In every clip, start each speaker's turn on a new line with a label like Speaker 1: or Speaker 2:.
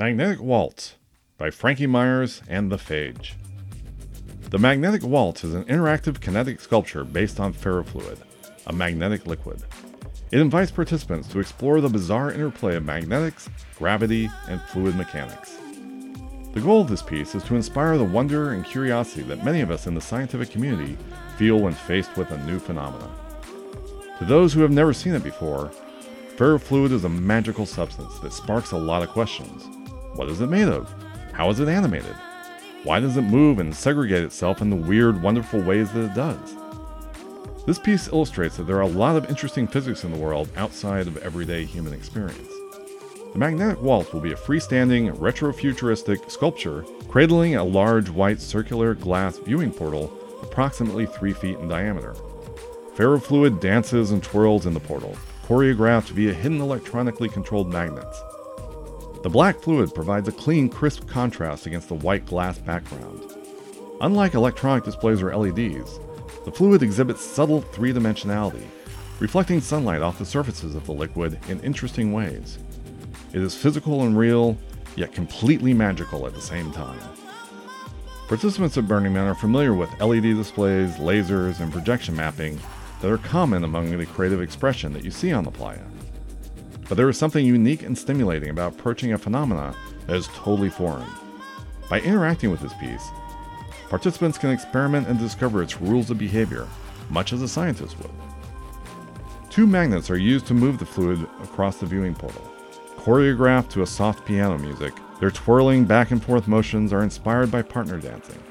Speaker 1: Magnetic Waltz by Frankie Myers and the Phage. The Magnetic Waltz is an interactive kinetic sculpture based on ferrofluid, a magnetic liquid. It invites participants to explore the bizarre interplay of magnetics, gravity, and fluid mechanics. The goal of this piece is to inspire the wonder and curiosity that many of us in the scientific community feel when faced with a new phenomenon. To those who have never seen it before, ferrofluid is a magical substance that sparks a lot of questions. What is it made of? How is it animated? Why does it move and segregate itself in the weird, wonderful ways that it does? This piece illustrates that there are a lot of interesting physics in the world outside of everyday human experience. The magnetic waltz will be a freestanding, retrofuturistic sculpture cradling a large white circular glass viewing portal approximately 3 feet in diameter. Ferrofluid dances and twirls in the portal, choreographed via hidden electronically controlled magnets. The black fluid provides a clean, crisp contrast against the white glass background. Unlike electronic displays or LEDs, the fluid exhibits subtle three dimensionality, reflecting sunlight off the surfaces of the liquid in interesting ways. It is physical and real, yet completely magical at the same time. Participants at Burning Man are familiar with LED displays, lasers, and projection mapping that are common among the creative expression that you see on the playa. But there is something unique and stimulating about approaching a phenomena that is totally foreign. By interacting with this piece, participants can experiment and discover its rules of behavior, much as a scientist would. Two magnets are used to move the fluid across the viewing portal. Choreographed to a soft piano music, their twirling back and forth motions are inspired by partner dancing.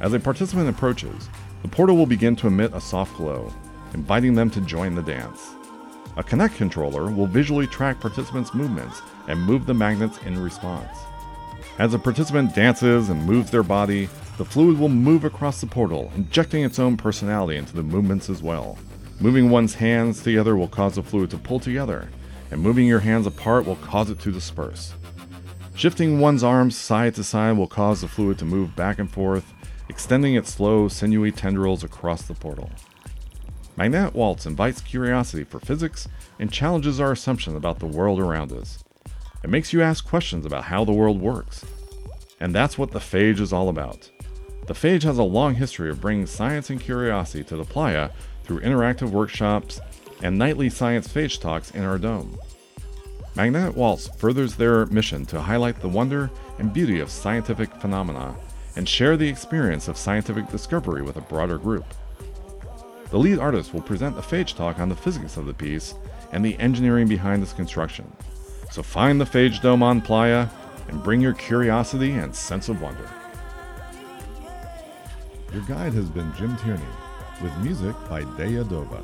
Speaker 1: As a participant approaches, the portal will begin to emit a soft glow, inviting them to join the dance. A Kinect controller will visually track participants' movements and move the magnets in response. As a participant dances and moves their body, the fluid will move across the portal, injecting its own personality into the movements as well. Moving one's hands together will cause the fluid to pull together, and moving your hands apart will cause it to disperse. Shifting one's arms side to side will cause the fluid to move back and forth, extending its slow, sinewy tendrils across the portal. Magnetic Waltz invites curiosity for physics and challenges our assumption about the world around us. It makes you ask questions about how the world works. And that's what the Phage is all about. The Phage has a long history of bringing science and curiosity to the playa through interactive workshops and nightly science Phage talks in our dome. Magnetic Waltz furthers their mission to highlight the wonder and beauty of scientific phenomena and share the experience of scientific discovery with a broader group. The lead artist will present a Phage talk on the physics of the piece and the engineering behind its construction. So find the Phage Dome on Playa and bring your curiosity and sense of wonder.
Speaker 2: Your guide has been Jim Tierney, with music by Deya Dova.